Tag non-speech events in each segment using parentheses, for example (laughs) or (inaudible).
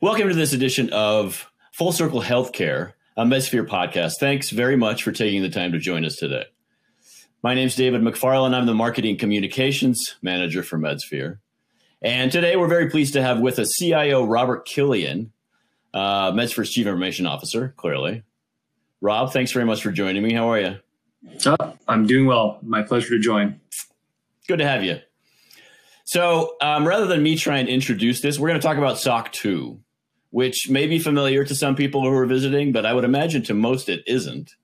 Welcome to this edition of Full Circle Healthcare, a Medsphere podcast. Thanks very much for taking the time to join us today. My name is David McFarland. I'm the Marketing Communications Manager for Medsphere. And today we're very pleased to have with us CIO Robert Killian, uh, Medsphere's Chief Information Officer, clearly. Rob, thanks very much for joining me. How are you? Oh, I'm doing well. My pleasure to join. Good to have you. So, um, rather than me try and introduce this, we're going to talk about SOC 2, which may be familiar to some people who are visiting, but I would imagine to most it isn't.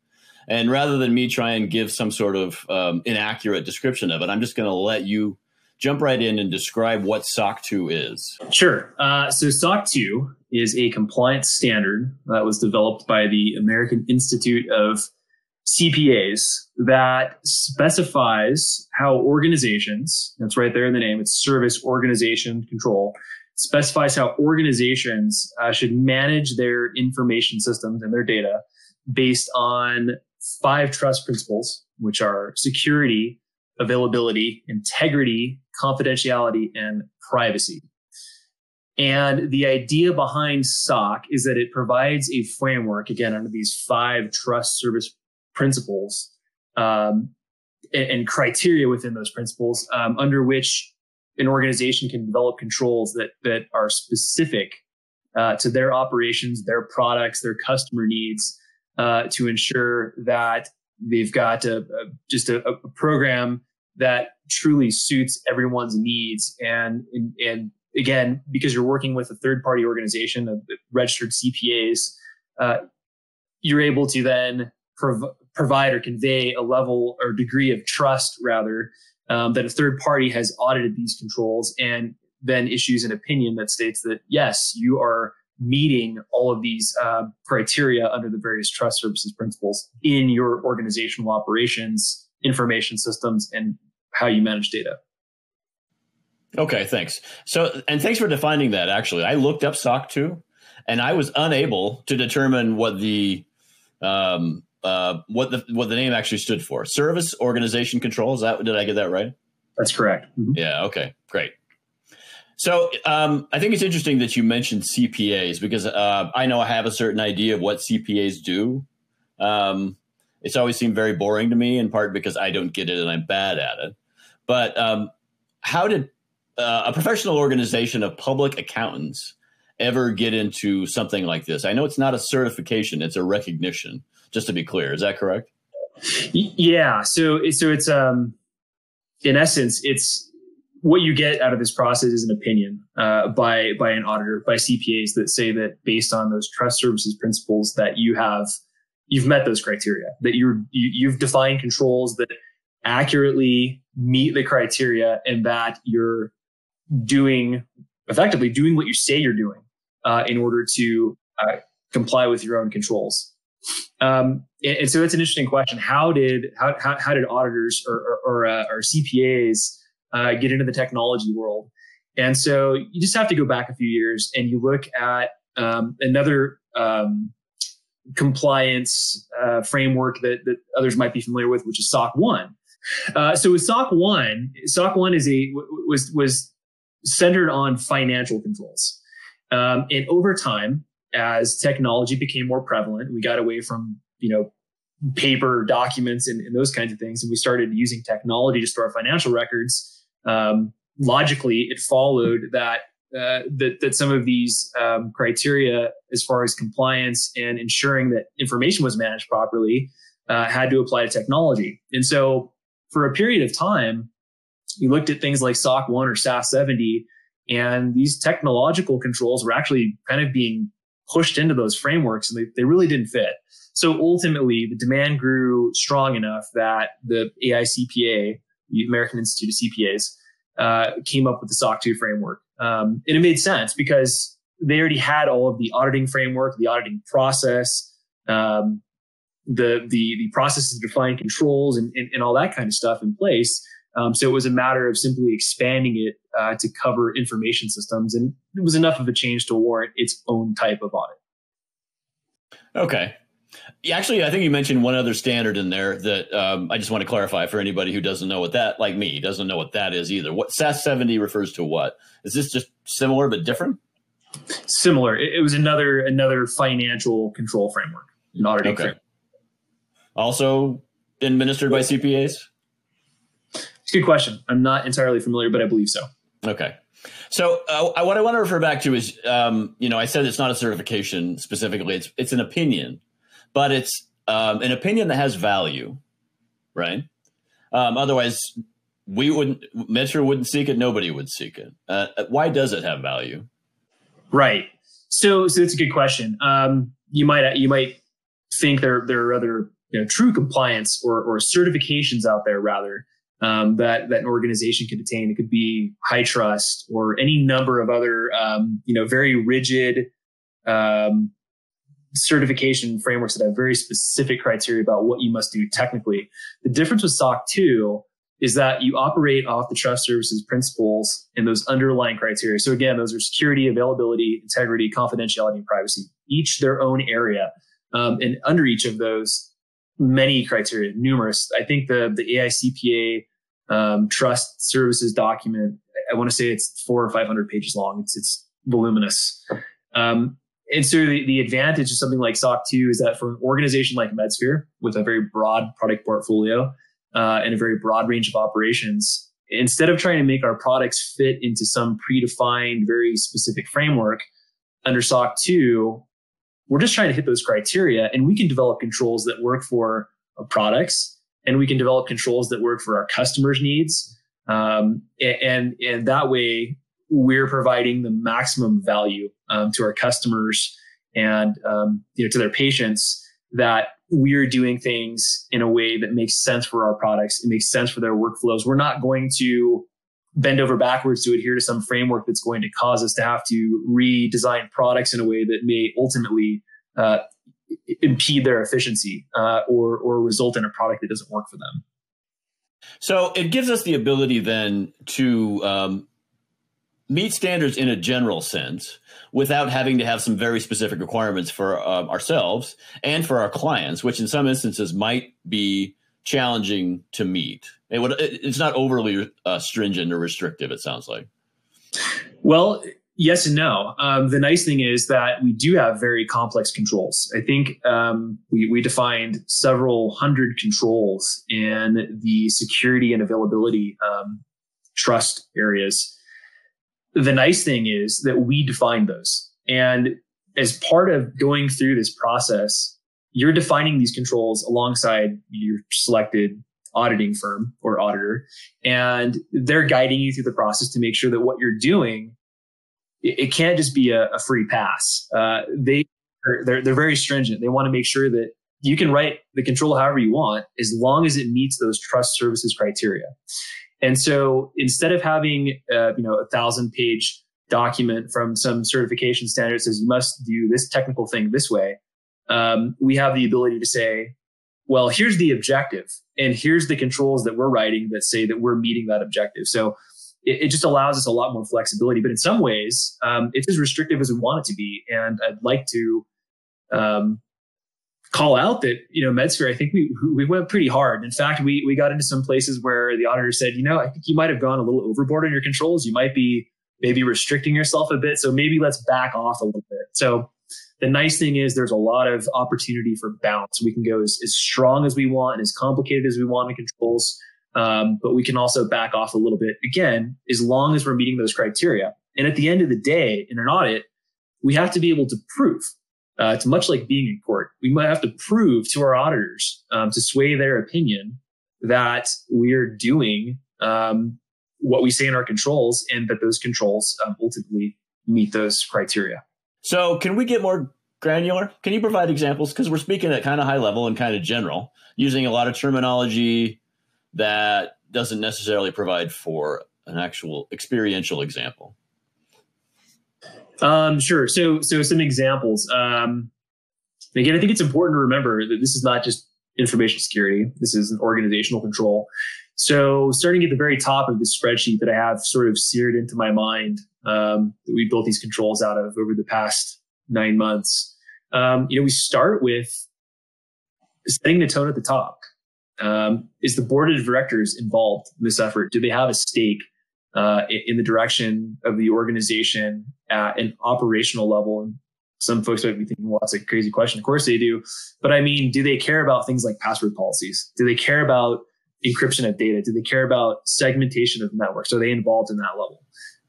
And rather than me try and give some sort of um, inaccurate description of it, I'm just going to let you jump right in and describe what SOC 2 is. Sure. Uh, so, SOC 2 is a compliance standard that was developed by the American Institute of CPAs that specifies how organizations, that's right there in the name, it's service organization control, specifies how organizations uh, should manage their information systems and their data based on five trust principles, which are security, availability, integrity, confidentiality, and privacy. And the idea behind SOC is that it provides a framework, again, under these five trust service principles um, and, and, criteria within those principles um, under which an organization can develop controls that that are specific uh, to their operations, their products, their customer needs uh, to ensure that they've got a, a, just a, a, program that truly suits everyone's needs. And, and, and again because you're working with a third party organization of registered CPAs uh, you're able to then prov- provide or convey a level or degree of trust rather um, that a third party has audited these controls and then issues an opinion that states that yes you are meeting all of these uh, criteria under the various trust services principles in your organizational operations information systems and how you manage data. Okay thanks. So and thanks for defining that actually. I looked up soc 2 and i was unable to determine what the um, uh, what the what the name actually stood for. Service Organization Control. Is that did I get that right? That's correct. Mm-hmm. Yeah. Okay. Great. So um, I think it's interesting that you mentioned CPAs because uh, I know I have a certain idea of what CPAs do. Um, it's always seemed very boring to me, in part because I don't get it and I'm bad at it. But um, how did uh, a professional organization of public accountants ever get into something like this? I know it's not a certification; it's a recognition just to be clear. Is that correct? Yeah. So, so it's, um, in essence, it's what you get out of this process is an opinion, uh, by, by an auditor, by CPAs that say that based on those trust services principles that you have, you've met those criteria, that you're, you, you've defined controls that accurately meet the criteria and that you're doing effectively doing what you say you're doing, uh, in order to, uh, comply with your own controls. Um, and, and, so that's an interesting question. How did how how, how did auditors or or, or, uh, or CPAs uh, get into the technology world? And so you just have to go back a few years and you look at um, another um, compliance uh, framework that that others might be familiar with, which is SOC one. Uh, so with SOC one, SOC one is a was was centered on financial controls, um, and over time, as technology became more prevalent, we got away from, you know, paper documents and, and those kinds of things. And we started using technology to store financial records. Um, logically, it followed that, uh, that, that some of these um, criteria, as far as compliance and ensuring that information was managed properly, uh, had to apply to technology. And so for a period of time, we looked at things like SOC 1 or SAS 70, and these technological controls were actually kind of being pushed into those frameworks and they, they really didn't fit. So ultimately, the demand grew strong enough that the AICPA, the American Institute of CPAs, uh, came up with the SOC 2 framework. Um, and it made sense because they already had all of the auditing framework, the auditing process, um, the, the, the processes to define controls and, and, and all that kind of stuff in place. Um, so it was a matter of simply expanding it uh, to cover information systems, and it was enough of a change to warrant its own type of audit. Okay. Actually, I think you mentioned one other standard in there that um, I just want to clarify for anybody who doesn't know what that, like me, doesn't know what that is either. What SAS 70 refers to what? Is this just similar but different? Similar. It, it was another another financial control framework, an auditing okay. framework. Also administered by CPAs. It's a good question. I'm not entirely familiar, but I believe so. Okay. So uh, what I want to refer back to is, um, you know, I said it's not a certification specifically. It's it's an opinion, but it's um, an opinion that has value, right? Um, otherwise, we wouldn't. Medsphere wouldn't seek it. Nobody would seek it. Uh, why does it have value? Right. So, so it's a good question. Um, you might you might think there there are other you know, true compliance or or certifications out there rather um, that that an organization could attain. It could be HITRUST or any number of other um, you know very rigid um, certification frameworks that have very specific criteria about what you must do technically. The difference with SOC 2 is that you operate off the trust services principles and those underlying criteria. So again, those are security, availability, integrity, confidentiality, and privacy, each their own area. Um, and under each of those, many criteria, numerous. I think the the AICPA um, trust services document. I want to say it's four or five hundred pages long. It's it's voluminous. Um, and so the, the advantage of something like SOC 2 is that for an organization like MedSphere with a very broad product portfolio uh, and a very broad range of operations, instead of trying to make our products fit into some predefined, very specific framework under SOC 2, we're just trying to hit those criteria and we can develop controls that work for our products and we can develop controls that work for our customers' needs. Um, and, and that way we're providing the maximum value um, to our customers and um, you know to their patients that we're doing things in a way that makes sense for our products. It makes sense for their workflows. We're not going to bend over backwards to adhere to some framework that's going to cause us to have to redesign products in a way that may ultimately uh, impede their efficiency uh, or or result in a product that doesn't work for them. So it gives us the ability then to um, meet standards in a general sense without having to have some very specific requirements for uh, ourselves and for our clients, which in some instances might be challenging to meet. It would, it's not overly uh, stringent or restrictive. It sounds like. Well, yes and no. Um, the nice thing is that we do have very complex controls. I think um, we, we defined several hundred controls in the security and availability um, trust areas the nice thing is that we define those. And as part of going through this process, you're defining these controls alongside your selected auditing firm or auditor, and they're guiding you through the process to make sure that what you're doing, it, can't just be a, a free pass. Uh, they are, they're, they're very stringent. They want to make sure that you can write the control however you want, as long as it meets those trust services criteria. And so instead of having, uh, you know, a thousand page document from some certification standard says you must do this technical thing this way, um, we have the ability to say, well, here's the objective and here's the controls that we're writing that say that we're meeting that objective. So it, it just allows us a lot more flexibility. But in some ways, um, it's as restrictive as we want it to be. And I'd like to um, call out that you know MedSphere, I think we we went pretty hard. In fact, we we got into some places where the auditor said, you know, I think you might have gone a little overboard on your controls. You might be maybe restricting yourself a bit. So maybe let's back off a little bit. So the nice thing is there's a lot of opportunity for bounce. We can go as, as strong as we want and as complicated as we want in controls. Um, but we can also back off a little bit again, as long as we're meeting those criteria. And at the end of the day, in an audit, we have to be able to prove uh, it's much like being in court. We might have to prove to our auditors um, to sway their opinion that we're doing um, what we say in our controls and that those controls um, ultimately meet those criteria. So, can we get more granular? Can you provide examples? Because we're speaking at kind of high level and kind of general, using a lot of terminology that doesn't necessarily provide for an actual experiential example. Um, sure. So, so some examples. Um, again, I think it's important to remember that this is not just information security. This is an organizational control. So, starting at the very top of this spreadsheet that I have sort of seared into my mind, um, that we built these controls out of over the past nine months. Um, you know, we start with setting the tone at the top. Um, is the board of directors involved in this effort? Do they have a stake uh, in the direction of the organization at an operational level. And some folks might be thinking, well, that's a crazy question. Of course they do. But I mean, do they care about things like password policies? Do they care about encryption of data? Do they care about segmentation of networks? Are they involved in that level?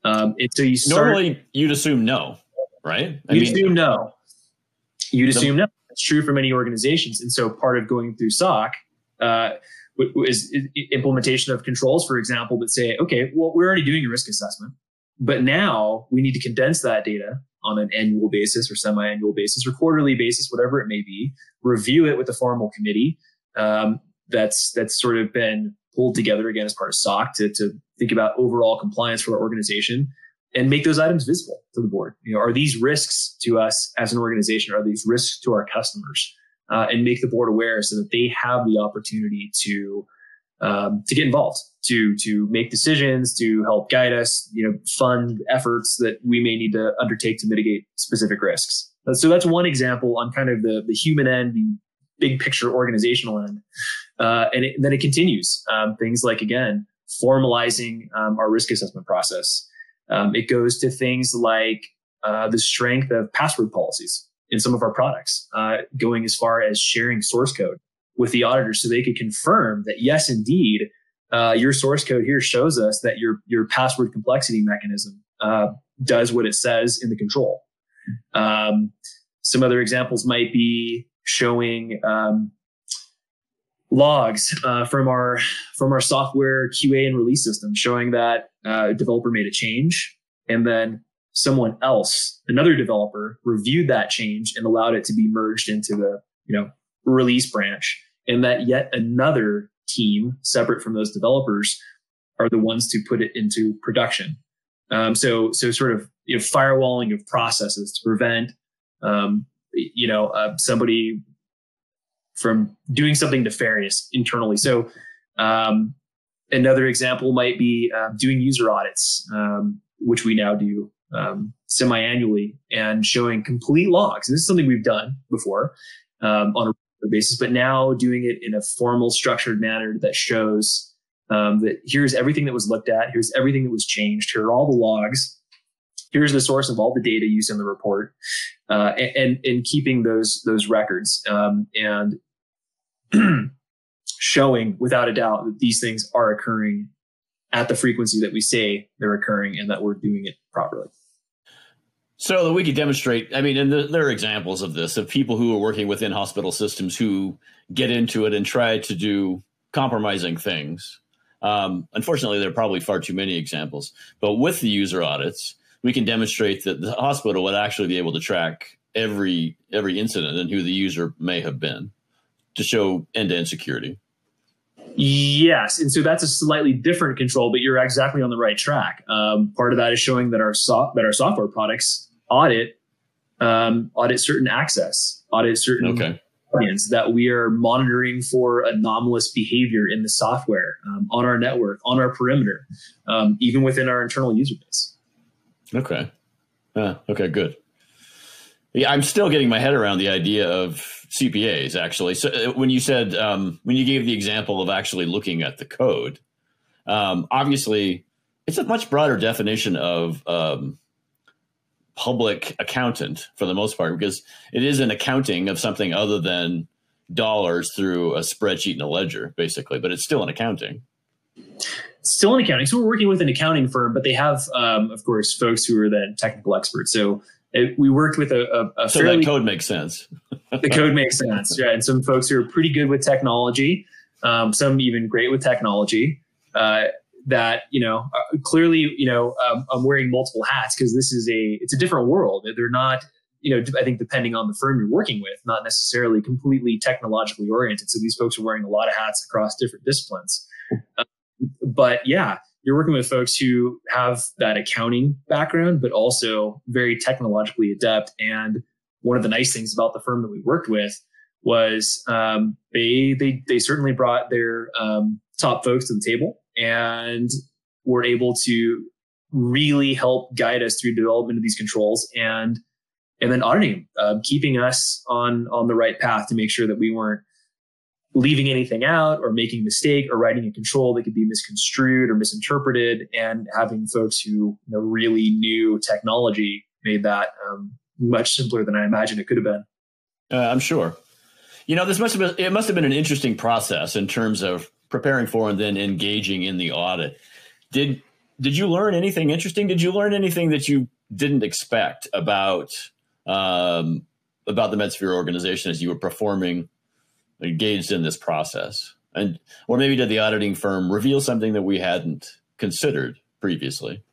Um, and so you start, normally you'd assume no, right? I you'd mean, assume no. You'd assume no. It's true for many organizations. And so part of going through SOC uh, is implementation of controls, for example, that say, okay, well, we're already doing a risk assessment, but now we need to condense that data on an annual basis or semi-annual basis or quarterly basis, whatever it may be, review it with a formal committee um, that's that's sort of been pulled together again as part of SOC to, to think about overall compliance for our organization and make those items visible to the board. You know, are these risks to us as an organization? Are these risks to our customers? Uh, and make the board aware so that they have the opportunity to um, to get involved, to to make decisions, to help guide us, you know, fund efforts that we may need to undertake to mitigate specific risks. So that's one example on kind of the the human end, the big picture organizational end, uh, and, it, then it continues. Um, things like again formalizing um, our risk assessment process. Um, it goes to things like uh, the strength of password policies in some of our products, uh, going as far as sharing source code with the auditors so they could confirm that yes, indeed, uh, your source code here shows us that your your password complexity mechanism uh, does what it says in the control. Um, some other examples might be showing um, logs uh, from our from our software QA and release system, showing that uh, a developer made a change and then someone else, another developer, reviewed that change and allowed it to be merged into the you know release branch, and that yet another team separate from those developers are the ones to put it into production. Um, so so sort of you know, firewalling of processes to prevent um, you know uh, somebody from doing something nefarious internally. So um, another example might be uh, doing user audits, um, which we now do um, semi-annually and showing complete logs. And this is something we've done before um, on a regular basis, but now doing it in a formal, structured manner that shows um, that here's everything that was looked at, here's everything that was changed, here are all the logs, here's the source of all the data used in the report, uh, and, and keeping those those records um, and (clears throat) showing without a doubt that these things are occurring at the frequency that we say they're occurring and that we're doing it properly. So that we could demonstrate. I mean, and the, there are examples of this of people who are working within hospital systems who get into it and try to do compromising things. Um, unfortunately, there are probably far too many examples. But with the user audits, we can demonstrate that the hospital would actually be able to track every every incident and who the user may have been to show end-to-end security. Yes, and so that's a slightly different control, but you're exactly on the right track. Um, part of that is showing that our so- that our software products audit um, audit certain access, audit certain okay. audience that we are monitoring for anomalous behavior in the software um, on our network, on our perimeter, um, even within our internal user base. Okay. Uh, okay. Good. Yeah, I'm still getting my head around the idea of CPAs. Actually, so uh, when you said um, when you gave the example of actually looking at the code, um, obviously it's a much broader definition of um, public accountant for the most part because it is an accounting of something other than dollars through a spreadsheet and a ledger, basically, but it's still an accounting. still an accounting. So we're working with an accounting firm, but they have, um, of course, folks who are the technical experts. So it, we worked with a, a, a so fairly, that code makes sense. (laughs) the code makes sense, yeah. And some folks who are pretty good with technology, um, some even great with technology. Uh, that you know uh, clearly you know um, I'm wearing multiple hats because this is a it's a different world. They're not you know I think depending on the firm you're working with, not necessarily completely technologically oriented. So these folks are wearing a lot of hats across different disciplines. Uh, but yeah, you're working with folks who have that accounting background, but also very technologically adept. And one of the nice things about the firm that we worked with was um, they they they certainly brought their um, top folks to the table and were able to really help guide us through development of these controls and and then auditing uh, keeping us on on the right path to make sure that we weren't leaving anything out or making a mistake or writing a control that could be misconstrued or misinterpreted and having folks who you know, really knew technology made that um, much simpler than I imagined it could have been. Uh, I'm sure. You know, this must have been it must have been an interesting process in terms of preparing for and then engaging in the audit. Did did you learn anything interesting? Did you learn anything that you didn't expect about um, about the Medsphere organization as you were performing engaged in this process? And or maybe did the auditing firm reveal something that we hadn't considered previously?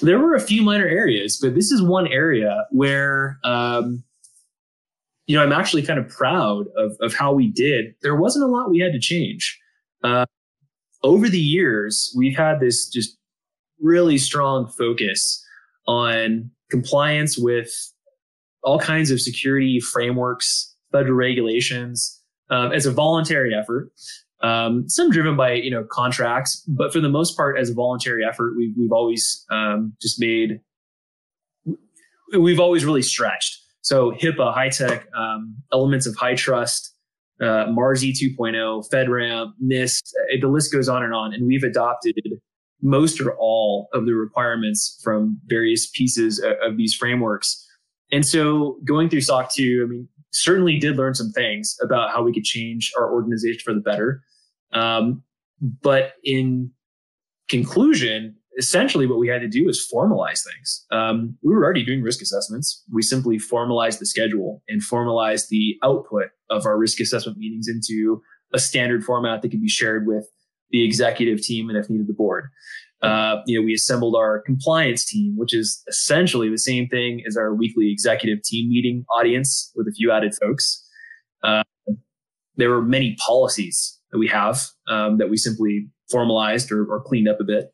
There were a few minor areas, but this is one area where um, you know I'm actually kind of proud of of how we did. There wasn't a lot we had to change. Uh, over the years, we've had this just really strong focus on compliance with all kinds of security frameworks, federal regulations, um, as a voluntary effort. Um, some driven by you know contracts, but for the most part, as a voluntary effort, we've we've always um, just made we've always really stretched. So HIPAA, HITECH, um, elements of HITRUST, uh, MARS-E 2.0, FedRAMP, NIST, uh, the list goes on and on. And we've adopted most or all of the requirements from various pieces of, of these frameworks. And so going through SOC 2, I mean, certainly did learn some things about how we could change our organization for the better. Um, but in conclusion, essentially what we had to do is formalize things. Um, we were already doing risk assessments. We simply formalized the schedule and formalized the output of our risk assessment meetings into a standard format that could be shared with the executive team and if needed the board. Uh, you know, we assembled our compliance team, which is essentially the same thing as our weekly executive team meeting audience with a few added folks. Uh, there were many policies that we have um, that we simply formalized or, or cleaned up a bit.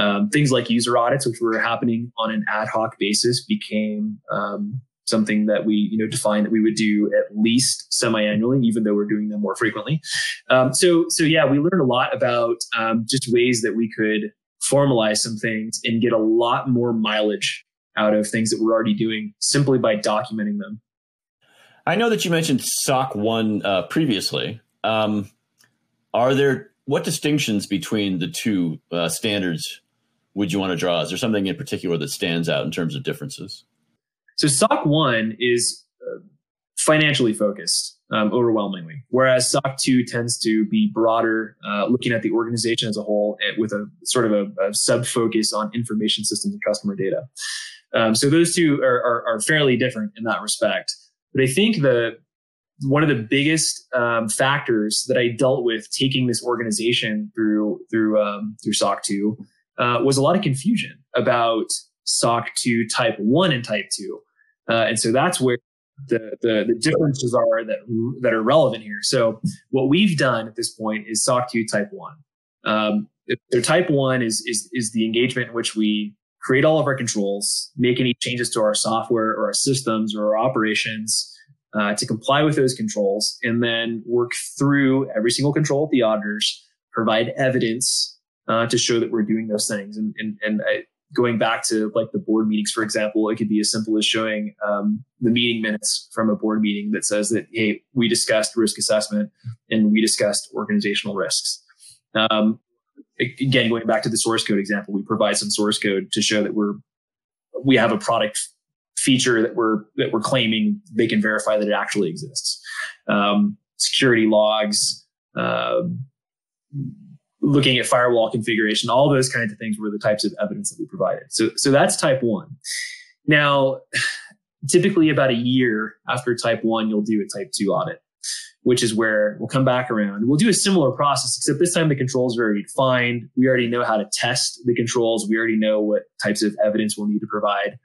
Um, things like user audits, which were happening on an ad hoc basis, became um, something that we you know defined that we would do at least semi-annually, even though we're doing them more frequently. Um, so so yeah, we learned a lot about um, just ways that we could formalize some things and get a lot more mileage out of things that we're already doing simply by documenting them. I know that you mentioned SOC one uh, previously. Um, are there what distinctions between the two uh, standards would you want to draw? Is there something in particular that stands out in terms of differences? So SOC 1 is uh, financially focused um, overwhelmingly, whereas SOC 2 tends to be broader, uh, looking at the organization as a whole eh, with a sort of a, a sub focus on information systems and customer data. Um, so those two are, are, are, fairly different in that respect. But I think the one of the biggest um, factors that I dealt with taking this organization through through um, through SOC 2 uh, was a lot of confusion about SOC 2 type 1 and type 2. Uh, and so that's where the, the, the, differences are that, that are relevant here. So what we've done at this point is SOC 2 type 1. Um, so type 1 is, is, is the engagement in which we create all of our controls, make any changes to our software or our systems or our operations uh, to comply with those controls, and then work through every single control with the auditors, provide evidence uh, to show that we're doing those things. And, and, and I, going back to like the board meetings, for example, it could be as simple as showing um, the meeting minutes from a board meeting that says that, hey, we discussed risk assessment and we discussed organizational risks. Um, again, going back to the source code example, we provide some source code to show that we're we have a product feature that we're that we're claiming they can verify that it actually exists. Um, security logs. Uh, looking at firewall configuration, all those kinds of things were the types of evidence that we provided. So, so that's type one. Now, typically about a year after type one, you'll do a type two audit, which is where we'll come back around. We'll do a similar process, except this time the controls are already defined. We already know how to test the controls. We already know what types of evidence we'll need to provide.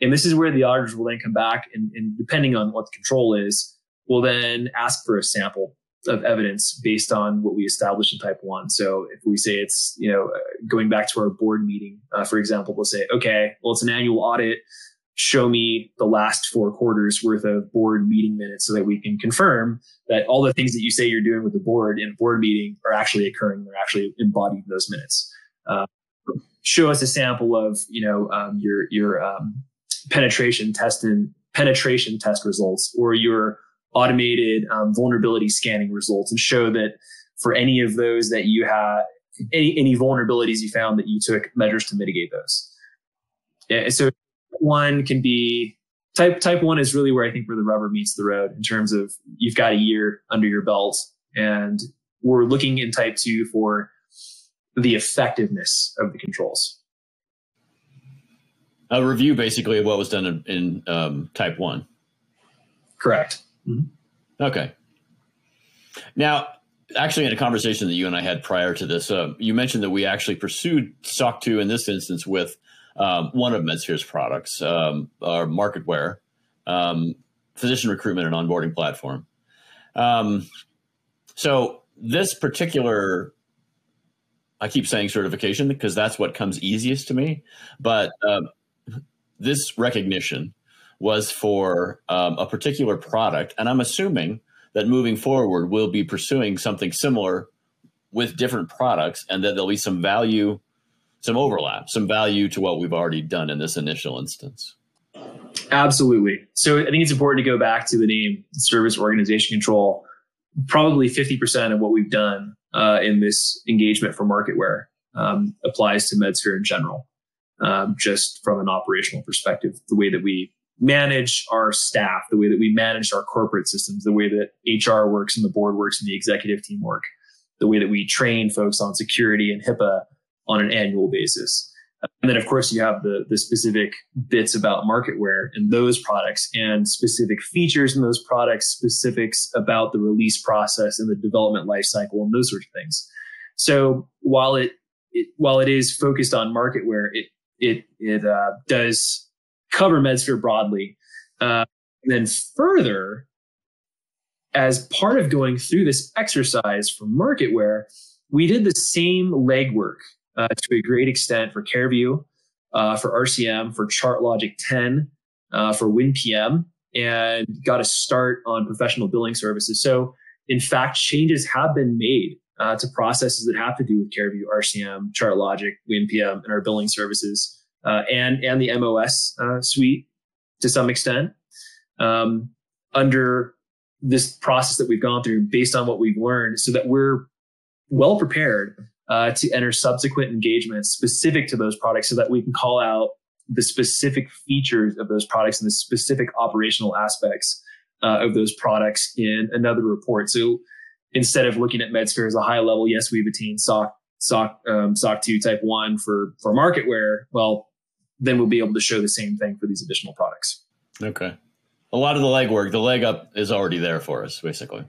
And this is where the auditors will then come back and, and depending on what the control is, will then ask for a sample of evidence based on what we established in type one. So if we say it's, you know, going back to our board meeting, uh, for example, we'll say, okay, well, it's an annual audit. Show me the last four quarters worth of board meeting minutes so that we can confirm that all the things that you say you're doing with the board in a board meeting are actually occurring. They're actually embodied in those minutes. Uh, show us a sample of, you know, um, your, your, um, penetration test and penetration test results or your automated um, vulnerability scanning results and show that for any of those that you had any, any vulnerabilities you found that you took measures to mitigate those. Yeah, so one can be type type one is really where I think where the rubber meets the road in terms of you've got a year under your belt and we're looking in type two for the effectiveness of the controls. A review basically of what was done in, in um, type one. Correct. Mm-hmm. Okay. Now, actually, in a conversation that you and I had prior to this, uh, you mentioned that we actually pursued SOC 2 in this instance with um, one of MedSphere's products, um, our MarketWare, um, physician recruitment and onboarding platform. Um, so this particular, I keep saying certification because that's what comes easiest to me, but um, this recognition was for um, a particular product, and I'm assuming that moving forward we'll be pursuing something similar with different products, and that there'll be some value some overlap, some value to what we've already done in this initial instance. Absolutely. So I think it's important to go back to the name service organization control. Probably 50% of what we've done uh, in this engagement for marketware um, applies to MedSphere in general, um, just from an operational perspective, the way that we manage our staff, the way that we manage our corporate systems, the way that HR works and the board works and the executive team work, the way that we train folks on security and HIPAA on an annual basis. And then, of course, you have the, the specific bits about marketware and those products and specific features in those products, specifics about the release process and the development lifecycle and those sorts of things. So while it, it while it is focused on marketware, it it it uh, does cover MedSphere broadly. Uh, and then further, as part of going through this exercise for marketware, we did the same legwork uh, to a great extent for CareView, uh, for RCM, for ChartLogic 10, uh, for WinPM, and got a start on professional billing services. So, in fact, changes have been made uh, to processes that have to do with CareView, RCM, ChartLogic, WinPM, and our billing services, uh, and and the MOS uh, suite to some extent. Um, under this process that we've gone through, based on what we've learned, so that we're well prepared uh, to enter subsequent engagements specific to those products so that we can call out the specific features of those products and the specific operational aspects uh, of those products in another report. So instead of looking at MedSphere as a high level, yes, we've attained SOC, SOC, um, SOC 2 type 1 for, for marketware. Well, then we'll be able to show the same thing for these additional products. Okay. A lot of the legwork, the leg up is already there for us, basically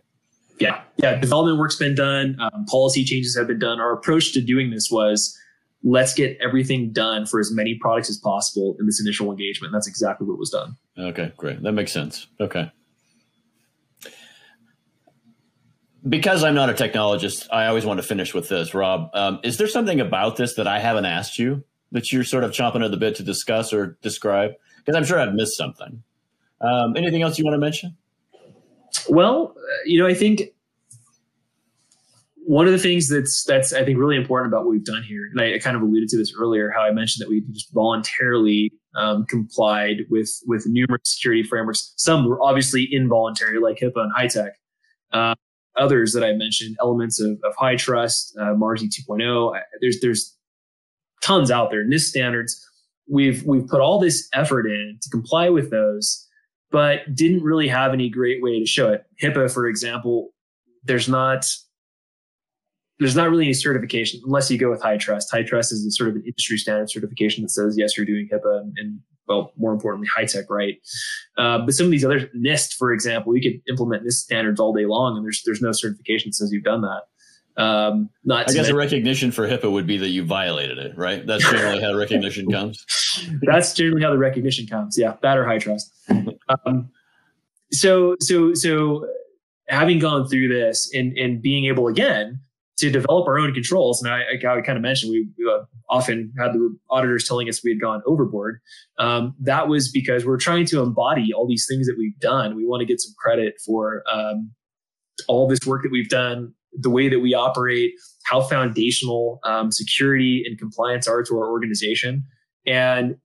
yeah, yeah. Development work's been done. Um, policy changes have been done. Our approach to doing this was let's get everything done for as many products as possible in this initial engagement. That's exactly what was done. Okay, great. That makes sense. Okay. Because I'm not a technologist, I always want to finish with this, Rob. Um, is there something about this that I haven't asked you that you're sort of chomping at the bit to discuss or describe? Because I'm sure I've missed something. Um, anything else you want to mention? Well, you know, I think one of the things that's that's I think really important about what we've done here, and I, I kind of alluded to this earlier, how I mentioned that we just voluntarily um, complied with with numerous security frameworks. Some were obviously involuntary, like HIPAA and HITECH. Uh, others that I mentioned, elements of, of HITRUST, uh, MARS-E 2.0. There's there's tons out there. NIST standards. We've we've put all this effort in to comply with those but didn't really have any great way to show it. HIPAA, for example, there's not there's not really any certification unless you go with HITRUST. High trust is a sort of an industry standard certification that says yes, you're doing HIPAA and, and well, more importantly, HITECH right. Uh, but some of these other NIST, for example, you could implement NIST standards all day long, and there's there's no certification that says you've done that. Um, not I guess a recognition for HIPAA would be that you violated it, right? That's generally how recognition (laughs) comes. That's generally how the recognition comes. Yeah, bad or trust. Um, so, so, so, having gone through this and and being able again to develop our own controls, and I, I, I kind of mentioned we, we uh, often had the auditors telling us we had gone overboard. Um, that was because we're trying to embody all these things that we've done. We want to get some credit for um, all this work that we've done the way that we operate, how foundational um, security and compliance are to our organization. And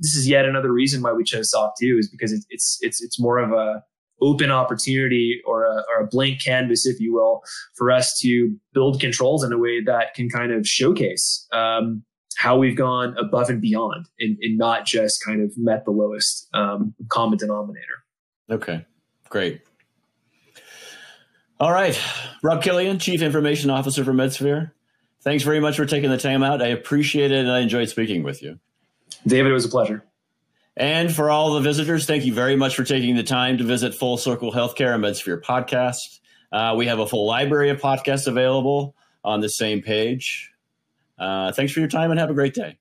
this is yet another reason why we chose SOC 2 is because it's it's it's more of a open opportunity or a, or a blank canvas, if you will, for us to build controls in a way that can kind of showcase um, how we've gone above and beyond and, and, not just kind of met the lowest um, common denominator. Okay, great. All right. Rob Killian, Chief Information Officer for MedSphere. Thanks very much for taking the time out. I appreciate it and I enjoyed speaking with you. David, it was a pleasure. And for all the visitors, thank you very much for taking the time to visit Full Circle Healthcare and MedSphere podcast. Uh, we have a full library of podcasts available on the same page. Uh, thanks for your time and have a great day.